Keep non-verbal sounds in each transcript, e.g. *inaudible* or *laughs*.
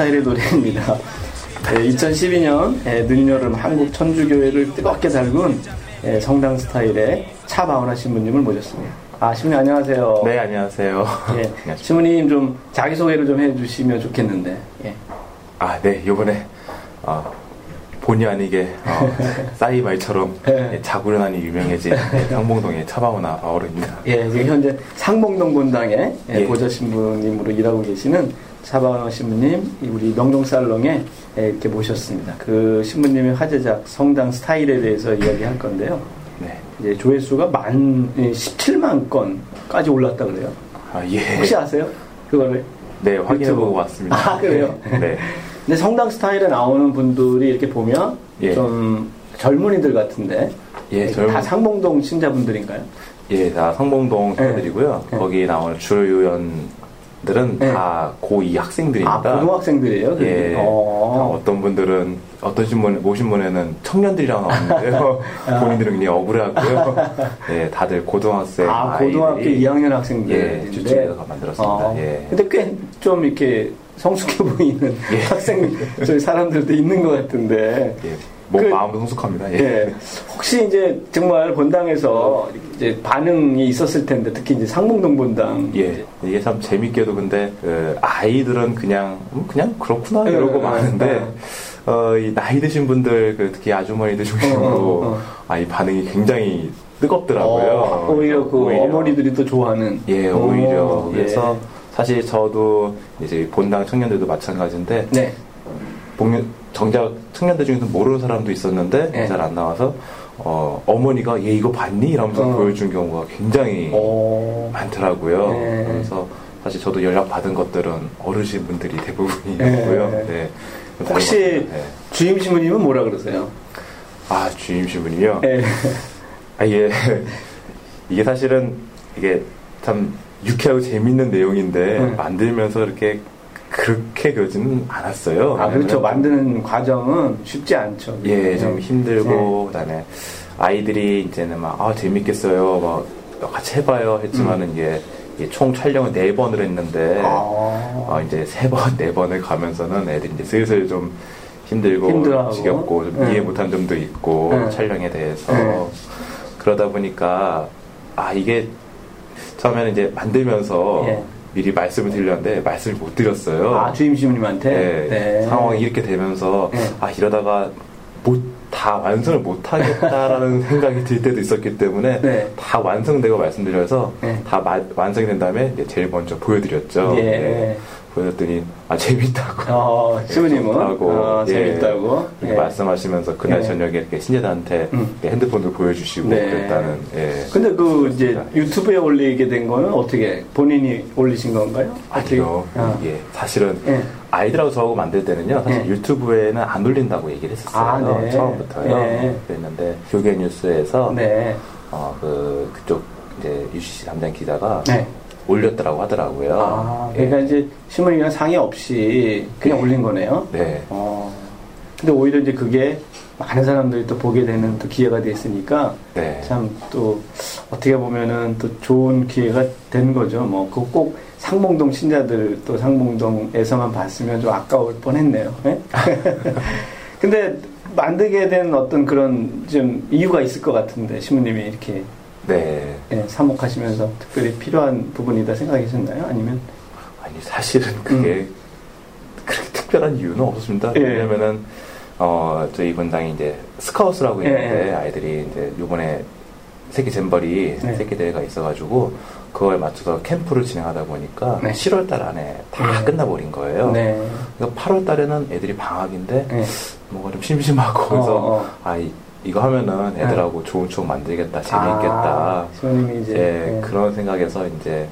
스타일의 노래입니다. 네, 2012년 예, 늦여름 한국 천주교회를 뜨겁게 달군 예, 성당 스타일의 차바오나 신부님을 모셨습니다. 아, 신부님 안녕하세요. 네, 안녕하세요. 예, *laughs* 신부님 좀 자기소개를 좀 해주시면 좋겠는데. 예. 아, 네, 요번에, 어, 본의 아니게, 어, *laughs* 싸이 말처럼 네. 예, 자구련하니 유명해진 예, 상봉동의 차바오나 바오르입니다. 예, 지금 현재 상봉동 본당에 예, 예. 보좌 신부님으로 일하고 계시는 차바오나 신부님, 이 우리 명동 살롱에 예, 이렇게 모셨습니다. 그 신부님의 화제작 성당 스타일에 대해서 이야기할 건데요. 네. 이제 조회수가 만 예, 17만 건까지 올랐다 그래요. 아, 예. 혹시 아세요? 그거를? 네, 확인해보고. 왔습니다. 아, 그래요? 네. 근데 성당 스타일에 나오는 분들이 이렇게 보면 예. 좀 젊은이들 같은데 예, 다 젊은- 상봉동 신자분들인가요? 예, 다 성봉동 네. 친구들이고요. 네. 거기 나오는 주요연 들은 네. 다 고2 학생들입니다. 아, 고등학생들이에요? 예. 어. 어떤 분들은 어떤 신문 모신 분에는 청년들이랑 나왔는데요. *laughs* 본인들은 굉장히 억울해하고요. 예, 다들 고등학생 아, 고등학교 아이들이 2학년 학생들인데. 예, 주축해서 만들었습니다. 예. 근데 꽤 좀 이렇게 성숙해 보이는 예. 학생, 저희 사람들도 있는 것 같은데. 예, 뭐 그- 마음도 성숙합니다. 예. 예. 혹시 이제 정말 본당에서 이제 반응이 있었을 텐데, 특히 이제 상봉동 본당. 예, 이게 참 재밌게도 근데 그 아이들은 그냥 음, 그냥 그렇구나 이러고 예, 마는데 예. 어, 이 나이 드신 분들 그 특히 아주머니들 중심으로 어, 어, 어. 아이 반응이 굉장히 뜨겁더라고요. 어, 오히려 그 오히려. 어머니들이 또 좋아하는. 예, 오히려 오, 그래서 예. 사실 저도 이제 본당 청년들도 마찬가지인데 네. 복면- 정작 청년들 중에서 모르는 사람도 있었는데 예. 잘안 나와서 어, 어머니가 얘 이거 봤니? 이러면서 어. 보여준 경우가 굉장히 오. 많더라고요. 네. 그래서 사실 저도 연락 받은 것들은 어르신 분들이 네. 대부분이고요. 네. 혹시 네. 주임 신부님은 뭐라 그러세요? 아 주임 신부님이요. 예. 아 예. *laughs* 이게 사실은 이게 참 유쾌하고 재밌는 내용인데 음. 만들면서 이렇게 그렇게 그러지는 않았어요. 아, 그렇죠. 만드는 과정은 쉽지 않죠. 예, 좀 네. 힘들고 그다음에 아이들이 이제는 막 아 재밌겠어요, 막 같이 해봐요 했지만은 이게, 이게 총 촬영을 네 번을 했는데 아. 어, 이제 세 번, 네 번을 가면서는 애들이 이제 슬슬 좀 힘들고 힘들어하고. 지겹고 좀 네. 이해 못한 점도 있고 네. 촬영에 대해서 네. 그러다 보니까 아 이게 처음에는 이제 만들면서 예. 미리 말씀을 드리려는데 말씀을 못 드렸어요. 아, 주임 신부님한테? 네, 네. 상황이 이렇게 되면서 네. 아 이러다가 못 다 완성을 못 하겠다라는 *laughs* 생각이 들 때도 있었기 때문에 네. 다 완성되고 말씀드려서 네. 다 마- 완성이 된 다음에 제일 먼저 보여드렸죠. 예. 네. 보여드렸더니 아 재밌다고. 어, 신부님은? 좋다고. 어, 예. 재밌다고? 예. 말씀하시면서 그날 예. 저녁에 이렇게 신제들한테 음. 핸드폰도 보여주시고 네. 그랬다는. 예. 근데 그 이제 유튜브에 올리게 된 거는 어떻게 본인이 올리신 건가요? 아니요. 아. 예. 사실은 예. 아이들하고 저하고 만들 때는요, 사실 예. 유튜브에는 안 올린다고 얘기를 했었어요. 아, 네. 처음부터요. 예. 그랬는데, 교계 뉴스에서, 네. 어, 그, 그쪽, 이제, UCC 담당 기자가 네. 올렸더라고 하더라고요. 아, 예. 그러니까 이제 신부님이랑 상의 없이 그냥 네. 올린 거네요? 네. 어. 근데 오히려 이제 그게 많은 사람들이 또 보게 되는 또 기회가 됐으니까 네. 참또 어떻게 보면은 또 좋은 기회가 된 거죠. 뭐, 그 꼭 상봉동 신자들 또 상봉동에서만 봤으면 좀 아까울 뻔 했네요. 예? *laughs* 근데 만들게 된 어떤 그런 좀 이유가 있을 것 같은데, 신부님이 이렇게 네. 예, 사목하시면서 특별히 필요한 부분이다 생각하셨나요? 아니면? 아니, 사실은 그게 그렇게 특별한 이유는 없었습니다. 음. 예. 왜냐면은, 어, 저희 분당이 이제 스카우스라고 예, 있는데, 예. 아이들이 이제 요번에 세계 잼버리 네. 세계 대회가 있어가지고, 그거에 맞춰서 캠프를 진행하다 보니까 네. 7월 달 안에 다 네. 끝나버린 거예요. 네. 그래서 8월 달에는 애들이 방학인데, 예. 뭔가 좀 심심하고, 그래서, 어, 어. 아, 이, 이거 하면은 애들하고 좋은 추억 만들겠다, 재밌겠다. 아, 신부님이 이제. 예, 예. 그런 생각에서 이제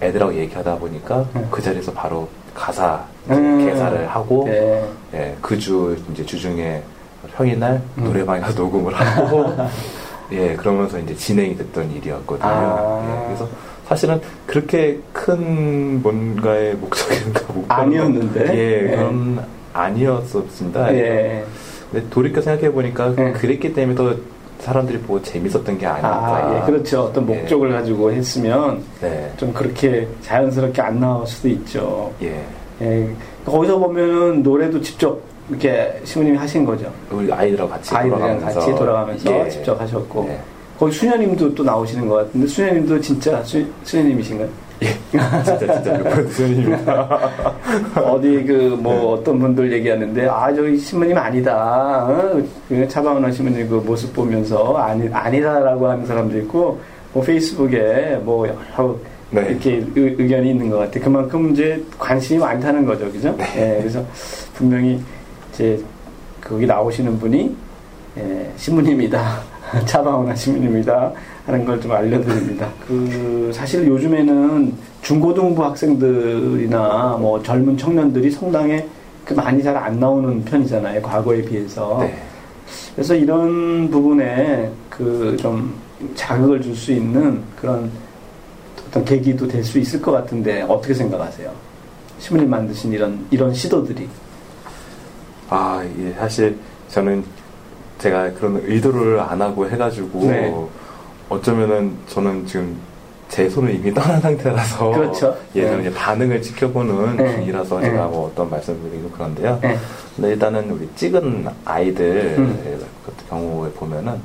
애들하고 얘기하다 보니까 음. 그 자리에서 바로 가사 이제 음. 개사를 하고 네. 예, 그주 이제 주중에 평일날 음. 노래방에 가서 *laughs* 녹음을 하고 예 그러면서 이제 진행이 됐던 일이었거든요. 아. 예, 그래서 사실은 그렇게 큰 뭔가의 목적인가 목표는 아니었는데? 예 예. 그런 아니었었습니다. 예. 근데 돌이켜 생각해 보니까 예. 그랬기 때문에 더 사람들이 보고 재밌었던 게 아닐까. 아, 예, 그렇죠. 어떤 예. 목적을 가지고 했으면 네. 좀 그렇게 자연스럽게 안 나올 수도 있죠. 예. 예, 거기서 보면은 노래도 직접 이렇게 시부님이 하신 거죠. 우리 아이들하고 같이 아이들이랑 돌아가면서 같이 돌아가면서 예. 직접 하셨고 예. 거기 수녀님도 또 나오시는 것 같은데 수녀님도 진짜 수, 수녀님이신가요? 진짜 진짜 몇 선생님입니다. 어디 그 뭐 어떤 분들 얘기하는데 아 저기 신부님 아니다 어? 그 차방원한 신부님 그 모습 보면서 아니 아니다라고 하는 사람도 있고 뭐 페이스북에 뭐 여러 네. 이렇게 의, 의견이 있는 것 같아. 그만큼 이제 관심이 많다는 거죠, 그죠? 예, 그래서 분명히 이제 거기 나오시는 분이 예, 신부님이다, *laughs* 차방원한 신부님이다 하는 걸 좀 알려드립니다. 그 사실 요즘에는 중고등부 학생들이나 뭐 젊은 청년들이 성당에 그 많이 잘 안 나오는 편이잖아요, 과거에 비해서. 네. 그래서 이런 부분에 그 좀 자극을 줄 수 있는 그런 어떤 계기도 될 수 있을 것 같은데 어떻게 생각하세요? 신부님 만드신 이런 이런 시도들이 아, 예, 사실 저는 제가 그런 의도를 안 하고 해가지고 네. 어쩌면은 저는 지금 제 손을 이미 떠난 상태라서 그렇죠. 예, 저는 네. 이제 반응을 지켜보는 네. 중이라서 네. 제가 뭐 어떤 말씀드리고 그런데요. 네. 근데 일단은 우리 찍은 아이들 음. 같은 경우에 보면은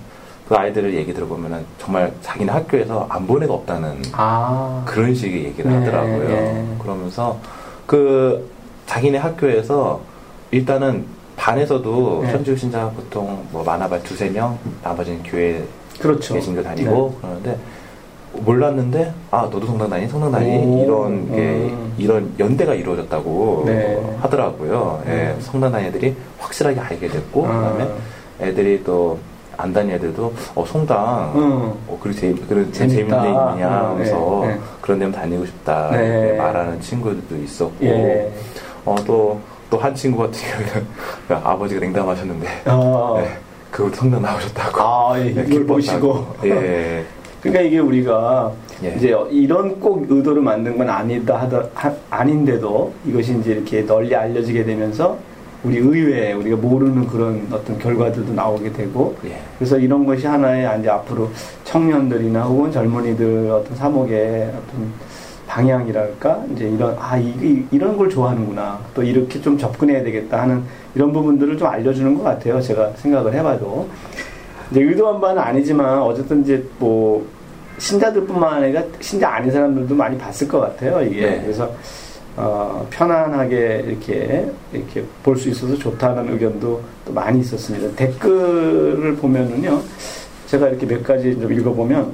그 아이들을 얘기 들어보면은 정말 자기네 학교에서 안 본 애가 없다는 아 그런 식의 얘기를 네, 하더라고요. 네. 그러면서 그 자기네 학교에서 일단은 반에서도 네. 천주 신자 보통 뭐 많아봐야 두세 명, 나머지는 교회 그렇죠. 계신교 다니고 그러는데 몰랐는데 아 너도 성당 다니 성당 다니 오, 이런 게 음. 이런 연대가 이루어졌다고 네. 하더라고요. 예, 음. 성당 다니 애들이 확실하게 알게 됐고 아. 그다음에 애들이 또 안 다니는 애들도 어 성당 음. 어 그렇게 재밌 그런 재밌다. 재밌는 데 있느냐 음, 하면서 네, 네. 그런 데면 다니고 싶다 네. 말하는 친구들도 있었고 예. 어또 또 한 친구 같은 경우는 *laughs* 아버지가 냉담하셨는데 어. *laughs* 네, 그것도 성당 나오셨다고 아, 예, 네, 이걸. 보시고. 예. *laughs* 그러니까 이게 우리가 예. 이제 이런 꼭 의도를 만든 건 아니다 하더 하- 아닌데도 이것이 이제 이렇게 널리 알려지게 되면서 우리 의외에 우리가 모르는 그런 어떤 결과들도 나오게 되고 예. 그래서 이런 것이 하나의 이제 앞으로 청년들이나 혹은 젊은이들 어떤 사목의 어떤 방향이랄까 이제 이런 아 이, 이런 걸 좋아하는구나 또 이렇게 좀 접근해야 되겠다 하는 이런 부분들을 좀 알려주는 것 같아요 제가 생각을 해봐도 이제 의도한 바는 아니지만 어쨌든 이제 뭐 신자들뿐만 아니라 신자 아닌 사람들도 많이 봤을 것 같아요 이게 네. 그래서 어, 편안하게 이렇게 이렇게 볼 수 있어서 좋다는 의견도 또 많이 있었습니다. 댓글을 보면은요, 제가 이렇게 몇 가지 좀 읽어보면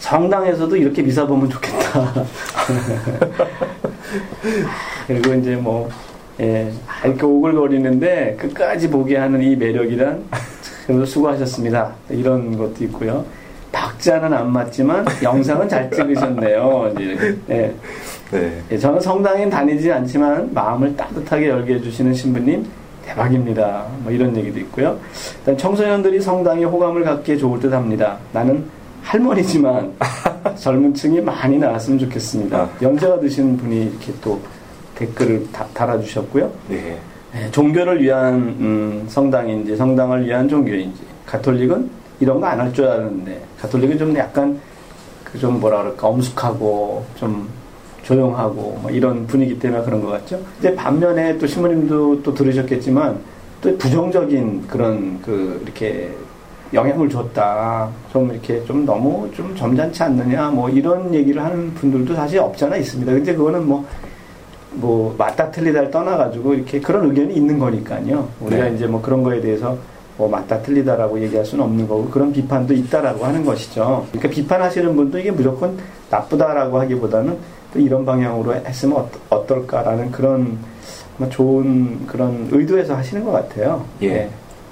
성당에서도 이렇게 미사 보면 좋겠다. *laughs* 그리고 이제 뭐 예, 아, 이렇게 오글거리는데 끝까지 보게 하는 이 매력이란 참 수고하셨습니다. 이런 것도 있고요. 박자는 안 맞지만 영상은 잘 찍으셨네요. 예. 네. 예, 저는 성당에 다니지 않지만 마음을 따뜻하게 열게 해주시는 신부님 대박입니다. 뭐 이런 얘기도 있고요. 일단 청소년들이 성당에 호감을 갖기에 좋을 듯 합니다. 나는 할머니지만 *laughs* 젊은 층이 많이 나왔으면 좋겠습니다. 아. 연세가 드신 분이 이렇게 또 댓글을 다- 달아주셨고요. 네. 예, 종교를 위한 음, 성당인지 성당을 위한 종교인지 가톨릭은 이런 거 안 할 줄 아는데 가톨릭은 좀 약간 그 좀 뭐라 그럴까 엄숙하고 좀 조용하고 뭐 이런 분위기 때문에 그런 것 같죠. 이제 반면에 또 신부님도 또 들으셨겠지만 또 부정적인 그런 그 이렇게 영향을 줬다. 좀 이렇게 좀 너무 좀 점잖지 않느냐 뭐 이런 얘기를 하는 분들도 사실 없잖아 있습니다. 근데 그거는 뭐 뭐 맞다 틀리다를 떠나가지고 이렇게 그런 의견이 있는 거니까요. 우리가 네. 이제 뭐 그런 거에 대해서 뭐 맞다 틀리다라고 얘기할 수는 없는 거고 그런 비판도 있다라고 하는 것이죠. 그러니까 비판하시는 분도 이게 무조건 나쁘다라고 하기보다는 또 이런 방향으로 했으면 어떠- 어떨까라는 그런 좋은 그런 의도에서 하시는 것 같아요. 예.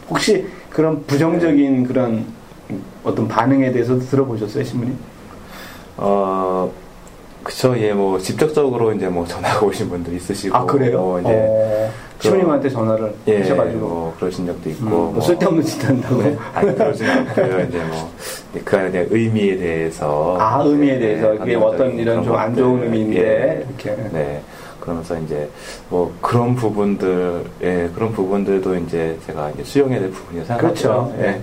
혹시 그런 부정적인 그런 어떤 반응에 대해서도 들어보셨어요, 신부님? 어, 그쵸, 예, 뭐, 직접적으로 이제 뭐 전화가 오신 분도 있으시고. 아 그래요? 뭐 이제, 어, 신부님한테 전화를 예, 하셔가지고 뭐, 그러신 적도 있고. 음, 뭐 쓸데없는 짓 한다고. 네, 아니, 그러진 않고요. 이제 뭐, 그 안에 대한 의미에 대해서. 아 의미에 대해서 네, 그게 어떤 이런 좀 안 좋은 의미인데 예. 이렇게 네. 그러면서 이제 뭐 그런 부분들, 예, 그런 부분들도 이제 제가 이제 수용해야 될 부분이라고 생각하죠. 그렇죠. 예.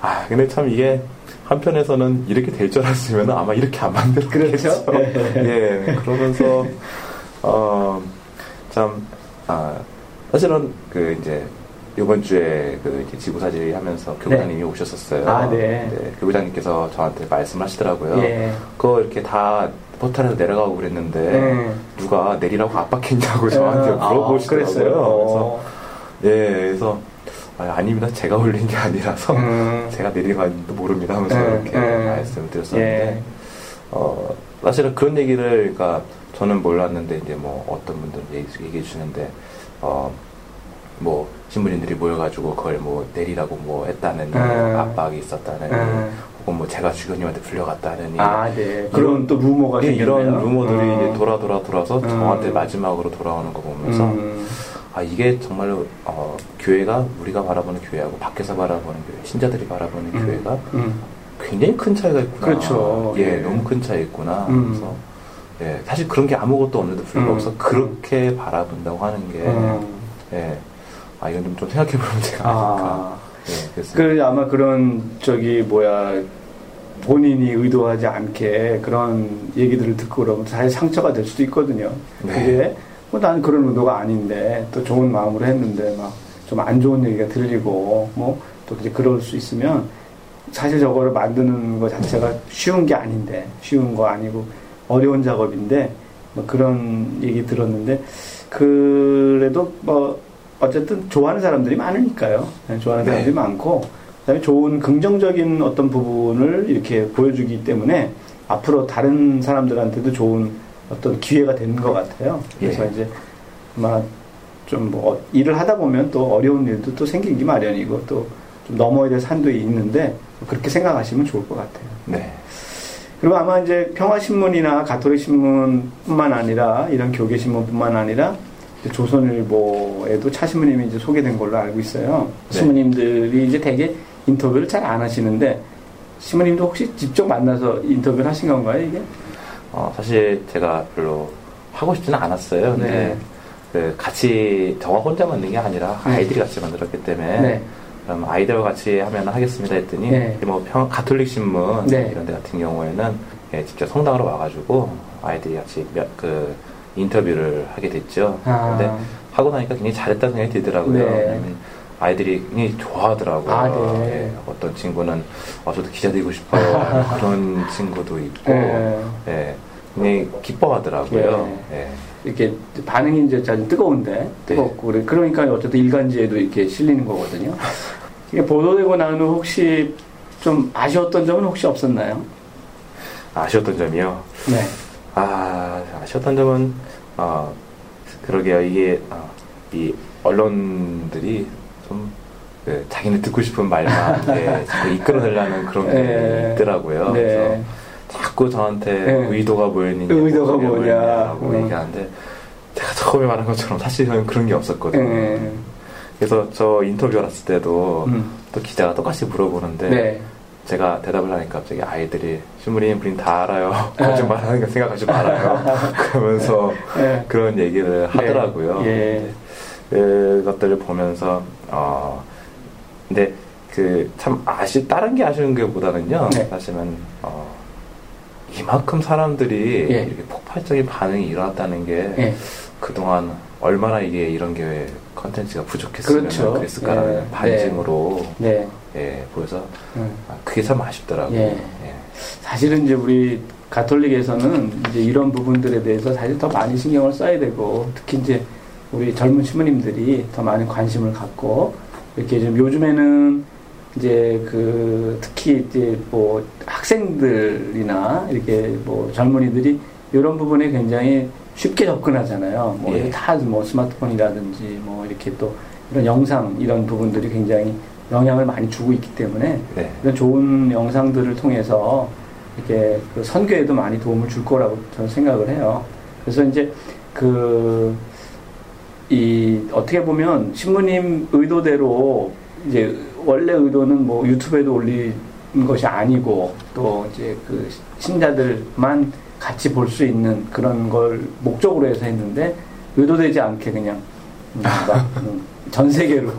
아, 근데 참 이게 한편에서는 이렇게 될 줄 알았으면 아마 이렇게 안 만들었겠죠. 그렇죠. 예. 예. 그러면서 어 참, 아, 사실은 그 이제 이번 주에 그 이제 지구사질 하면서 교부장님이 네. 오셨었어요. 아, 네. 교부장님께서 저한테 말씀하시더라고요. 예. 그거 이렇게 다 포탈에서 내려가고 그랬는데 네. 누가 내리라고 압박했냐고 저한테 아, 물어보시더라고요. 그랬어요. 그래서 어. 예, 그래서 아, 아닙니다. 제가 올린 게 아니라서 음. *laughs* 제가 내리가도 모릅니다 하면서 음, 이렇게 음. 말씀을 드렸었는데 예. 어, 사실은 그런 얘기를 그러니까 저는 몰랐는데 이제 뭐 어떤 분들은 얘기, 얘기해 주시는데 어, 뭐 신부님들이 모여가지고 그걸 뭐 내리라고 뭐 했다는 음. 압박이 있었다는 음. 혹은 뭐 제가 주교님한테 불려갔다는 아, 네. 그런 또 루머가 예. 이런 루머들이 음. 이제 돌아 돌아 돌아서 음. 저한테 마지막으로 돌아오는 거 보면서 음. 아 이게 정말로 어, 교회가 우리가 바라보는 교회하고 밖에서 바라보는 교회, 신자들이 바라보는 음. 교회가 음. 굉장히 큰 차이가 있구나. 그렇죠. 예, 예. 너무 큰 차이 있구나. 음. 그래서 예, 사실 그런 게 아무것도 없는데 불구하고 음. 그렇게 바라본다고 하는 게 음. 예, 아 이건 좀, 좀 생각해 볼 문제가 아닐까. 아. 예, 그래서 그 아마 그런 저기 뭐야 본인이 의도하지 않게 그런 얘기들을 듣고 그러면 사실 상처가 될 수도 있거든요. 네. 그게 뭐난 그런 의도가 아닌데 또 좋은 마음으로 했는데 막 좀 안 좋은 얘기가 들리고 뭐 또 이제 그럴 수 있으면 사실 저거를 만드는 것 자체가 쉬운 게 아닌데 쉬운 거 아니고 어려운 작업인데 뭐 그런 얘기 들었는데 그래도 뭐 어쨌든 좋아하는 사람들이 많으니까요. 네, 좋아하는 네. 사람들이 많고 그다음에 좋은 긍정적인 어떤 부분을 이렇게 보여주기 때문에 앞으로 다른 사람들한테도 좋은 어떤 기회가 되는 것 같아요. 그래서 예. 이제 아마 좀뭐 일을 하다 보면 또 어려운 일도 또 생기기 마련이고 또 좀 넘어야 될 산도 있는데 그렇게 생각하시면 좋을 것 같아요. 네, 그리고 아마 이제 평화신문이나 가톨릭 신문뿐만 아니라 이런 교계 신문뿐만 아니라 조선일보에도 차 신부님이 이제 소개된 걸로 알고 있어요. 네. 신부님들이 이제 되게 인터뷰를 잘 안 하시는데 신부님도 혹시 직접 만나서 인터뷰를 하신 건가요 이게? 어, 사실 제가 별로 하고 싶지는 않았어요. 근데 네. 그 같이 저가 혼자 만든 게 아니라 네. 아이들이 같이 만들었기 때문에 네. 그럼 아이들과 같이 하면 하겠습니다 했더니 네. 뭐 평, 가톨릭 신문 네. 이런 데 같은 경우에는 예, 직접 성당으로 와가지고 아이들이 같이 몇, 그 인터뷰를 하게 됐죠. 아. 근데 하고 나니까 굉장히 잘했다는 생각이 들더라고요. 네. 아이들이 굉장히 좋아하더라고요. 아, 네. 예, 어떤 친구는 어, 저도 기자 되고 싶어요. *laughs* 그런 친구도 있고 네. 예, 굉장히 기뻐하더라고요. 예. 이렇게 반응이 이제 좀 뜨거운데 뜨겁고 그래. 그러니까 어쨌든 일간지에도 이렇게 실리는 거거든요. 이게 보도되고 난 후 혹시 좀 아쉬웠던 점은 혹시 없었나요? 아쉬웠던 점이요. 네. 아, 아쉬웠던 점은, 어, 그러게요. 이게, 어, 이 언론들이 좀, 그, 자기네 듣고 싶은 말만 *laughs* 예, 자꾸 이끌어내려는 그런 게 네. 있더라고요. 네. 그래서 자꾸 저한테 네. 의도가 뭐였는지, 의도가 뭐냐, 뭐냐. 뭐냐라고 음. 얘기하는데, 제가 처음에 말한 것처럼 사실은 그런 게 없었거든요. 네. 그래서 저 인터뷰 했을 때도 음. 또 기자가 똑같이 물어보는데, 네. 제가 대답을 하니까 갑자기 아이들이 신부님 부인 다 알아요. *laughs* 네. 거짓 말하는 거 생각하지 말아요. *laughs* 그러면서 네. 그런 얘기를 하더라고요. 예. 그것들을 보면서 어 근데 그 참 아쉬 다른 게 아쉬운 게 보다는요. 네. 사실은 어 이만큼 사람들이 예. 이렇게 폭발적인 반응이 일어났다는 게 예. 그동안 얼마나 이게 이런 게 컨텐츠가 부족했으면 그렇죠. 그랬을까라는 예. 반증으로 네. 예, 보여서 음. 아, 그게 참 아쉽더라고요. 예. 예. 사실은 이제 우리 가톨릭에서는 이제 이런 부분들에 대해서 사실 더 많이 신경을 써야 되고 특히 이제 우리 젊은 신부님들이 더 많은 관심을 갖고 이렇게 좀 요즘에는 이제 그 특히 이제 뭐 학생들이나 이렇게 뭐 젊은이들이 이런 부분에 굉장히 쉽게 접근하잖아요. 뭐 예. 다뭐 스마트폰이라든지 뭐 이렇게 또 이런 영상 이런 부분들이 굉장히 영향을 많이 주고 있기 때문에 네. 이런 좋은 영상들을 통해서 이렇게 그 선교에도 많이 도움을 줄 거라고 저는 생각을 해요. 그래서 이제 그, 이, 어떻게 보면 신부님 의도대로 이제 원래 의도는 뭐 유튜브에도 올린 것이 아니고 또 이제 그 신자들만 같이 볼 수 있는 그런 걸 목적으로 해서 했는데 의도되지 않게 그냥 *laughs* 전 세계로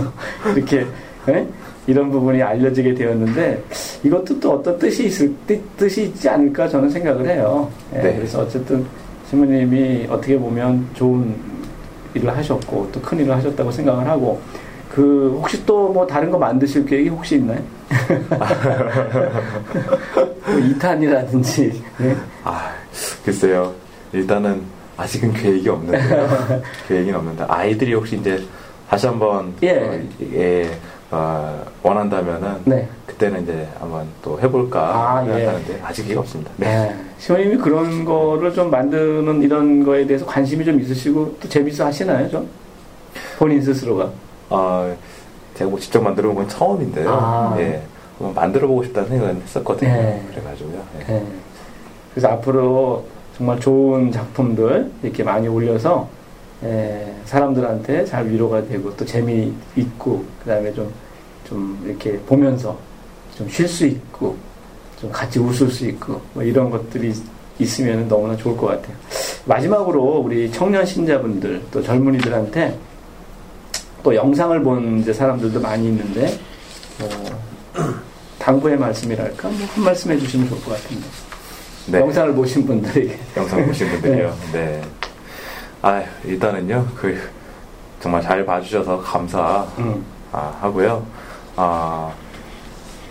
*laughs* 이렇게 예? 이런 부분이 알려지게 되었는데 이것도 또 어떤 뜻이 있을 뜻, 뜻이 있지 않을까 저는 생각을 해요. 예, 네. 그래서 어쨌든 신부님이 어떻게 보면 좋은 일을 하셨고 또 큰 일을 하셨다고 생각을 하고 그 혹시 또 뭐 다른 거 만드실 계획이 혹시 있나요? 뭐 2탄이라든지 *laughs* 네? 아 글쎄요 일단은 아직은 계획이 없는데요 *laughs* 계획이 없는데 아이들이 혹시 이제 다시 한번 예. 어, 예, 어, 원한다면은 네. 그때는 이제 한번 또 해볼까 아, 예. 생각하는데 아직 계획 없습니다. 네. 시원님이 그런 거를 좀 만드는 이런 거에 대해서 관심이 좀 있으시고 또 재밌어 하시나요, 좀? 본인 스스로가. 어, 제가 뭐 직접 만들어 본 건 처음인데요. 아. 예, 만들어 보고 싶다는 생각은 했었거든요. 네. 그래가지고요. 예. 네. 그래서 앞으로 정말 좋은 작품들 이렇게 많이 올려서 예, 사람들한테 잘 위로가 되고 또 재미있고 그 다음에 좀, 좀 이렇게 보면서 좀 쉴 수 있고 좀 같이 웃을 수 있고 뭐 이런 것들이 있으면 너무나 좋을 것 같아요. 마지막으로 우리 청년 신자분들 또 젊은이들한테 또 영상을 본 이제 사람들도 많이 있는데 뭐 *clears throat* 당부의 말씀이랄까 뭐 한 말씀 해주시면 좋을 것 같은데 네. 영상을 보신 분들에게 *laughs* 영상 보신 분들이요. *laughs* 네. 아 일단은요 그 정말 잘 봐주셔서 감사 음, 아, 하고요. 아,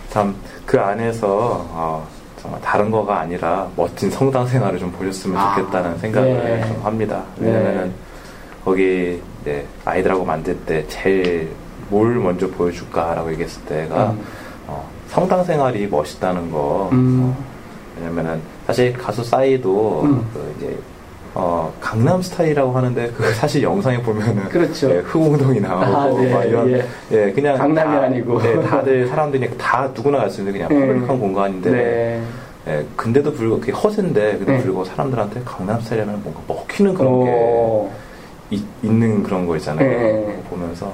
참, 그 안에서, 어, 정말 다른 거가 아니라 멋진 성당 생활을 좀 보셨으면 아, 좋겠다는 생각을 네. 좀 합니다. 네. 왜냐면은, 거기, 이제, 아이들하고 만들 때 제일 뭘 먼저 보여줄까라고 얘기했을 때가, 음, 어, 성당 생활이 멋있다는 거. 음. 왜냐면은, 사실 가수 싸이도, 음. 그 이제, 어, 강남 스타일이라고 하는데, 그 사실 영상에 보면은, 그렇죠. 예, 흑웅동이 나오고, 아, 네, 막 이런, 예. 예, 그냥 강남이 다, 아니고. 네, 다들 사람들이 다 누구나 갈 수 있는 그냥 네. public한 공간인데, 네. 예, 근데도 불구하고 그게 허세인데, 근데 네. 불구하고 사람들한테 강남 스타일이라면 뭔가 먹히는 그런 오. 게 있, 있는 그런 거 있잖아요. 보면서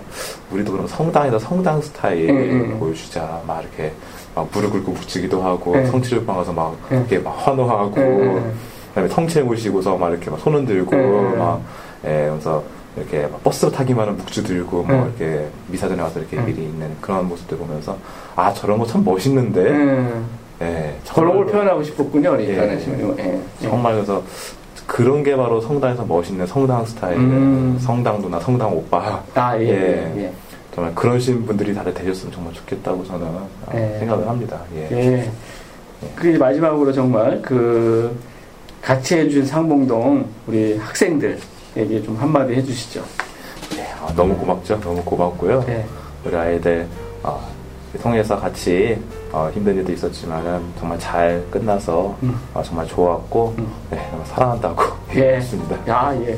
우리도 그럼 성당에서 성당 스타일. 보여주자, 막 이렇게 막 무릎 꿇고 묵주기도 하고 네. 성취를 방에서 막 네. 이렇게 막 환호하고. 네. 그다음에 성체 모시고서 막 이렇게 막 손은 들고 네. 막 예, 그래서 이렇게 막 버스 타기만 하면 묵주 들고 뭐 네. 이렇게 미사전에 와서 이렇게 네. 미리 있는 그런 모습들 보면서 아 저런 거 참 멋있는데 음. 예, 저런 걸 표현하고 싶었군요, 그러니까 예. 예. 정말 그래서 그런 게 바로 성당에서 멋있는 성당 스타일 음. 성당 누나 성당 오빠 아, 예, 예. 예, 예. 정말 그러신 분들이 다들 되셨으면 정말 좋겠다고 저는. 생각을 합니다 예. 예. 그 마지막으로 정말 그 같이 해주신 상봉동 우리 학생들에게 좀 한마디 해주시죠. 예, 아, 너무 고맙죠 너무 고맙고요 예. 우리 아이들 어, 통해서 같이 어, 힘든 일도 있었지만은 정말 잘 끝나서 음. 어, 정말 좋았고 음. 네, 사랑한다고 예. 얘기했습니다. 야, 예.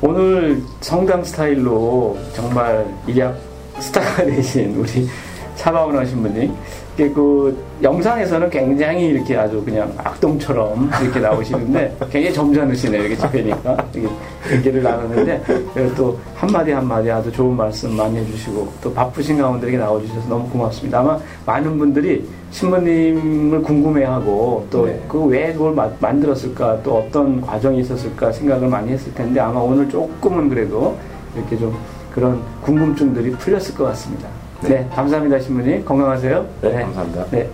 오늘 성당 스타일로 정말 일약 스타가 *laughs* 되신 우리 차바운 하신 이게 그 영상에서는 굉장히 이렇게 아주 그냥 악동처럼 이렇게 나오시는데 *laughs* 굉장히 점잖으시네요. 이렇게 집회니까 이렇게 얘기를 나누는데 또 한마디 한마디 아주 좋은 말씀 많이 해주시고 또 바쁘신 가운데 이렇게 나와주셔서 너무 고맙습니다. 아마 많은 분들이 신부님을 궁금해하고 또 네. 그왜 그걸 마- 만들었을까 또 어떤 과정이 있었을까 생각을 많이 했을 텐데 아마 오늘 조금은 그래도 이렇게 좀 그런 궁금증들이 풀렸을 것 같습니다. 네, 네. 감사합니다 신부님 건강하세요. 네, 감사합니다. 네,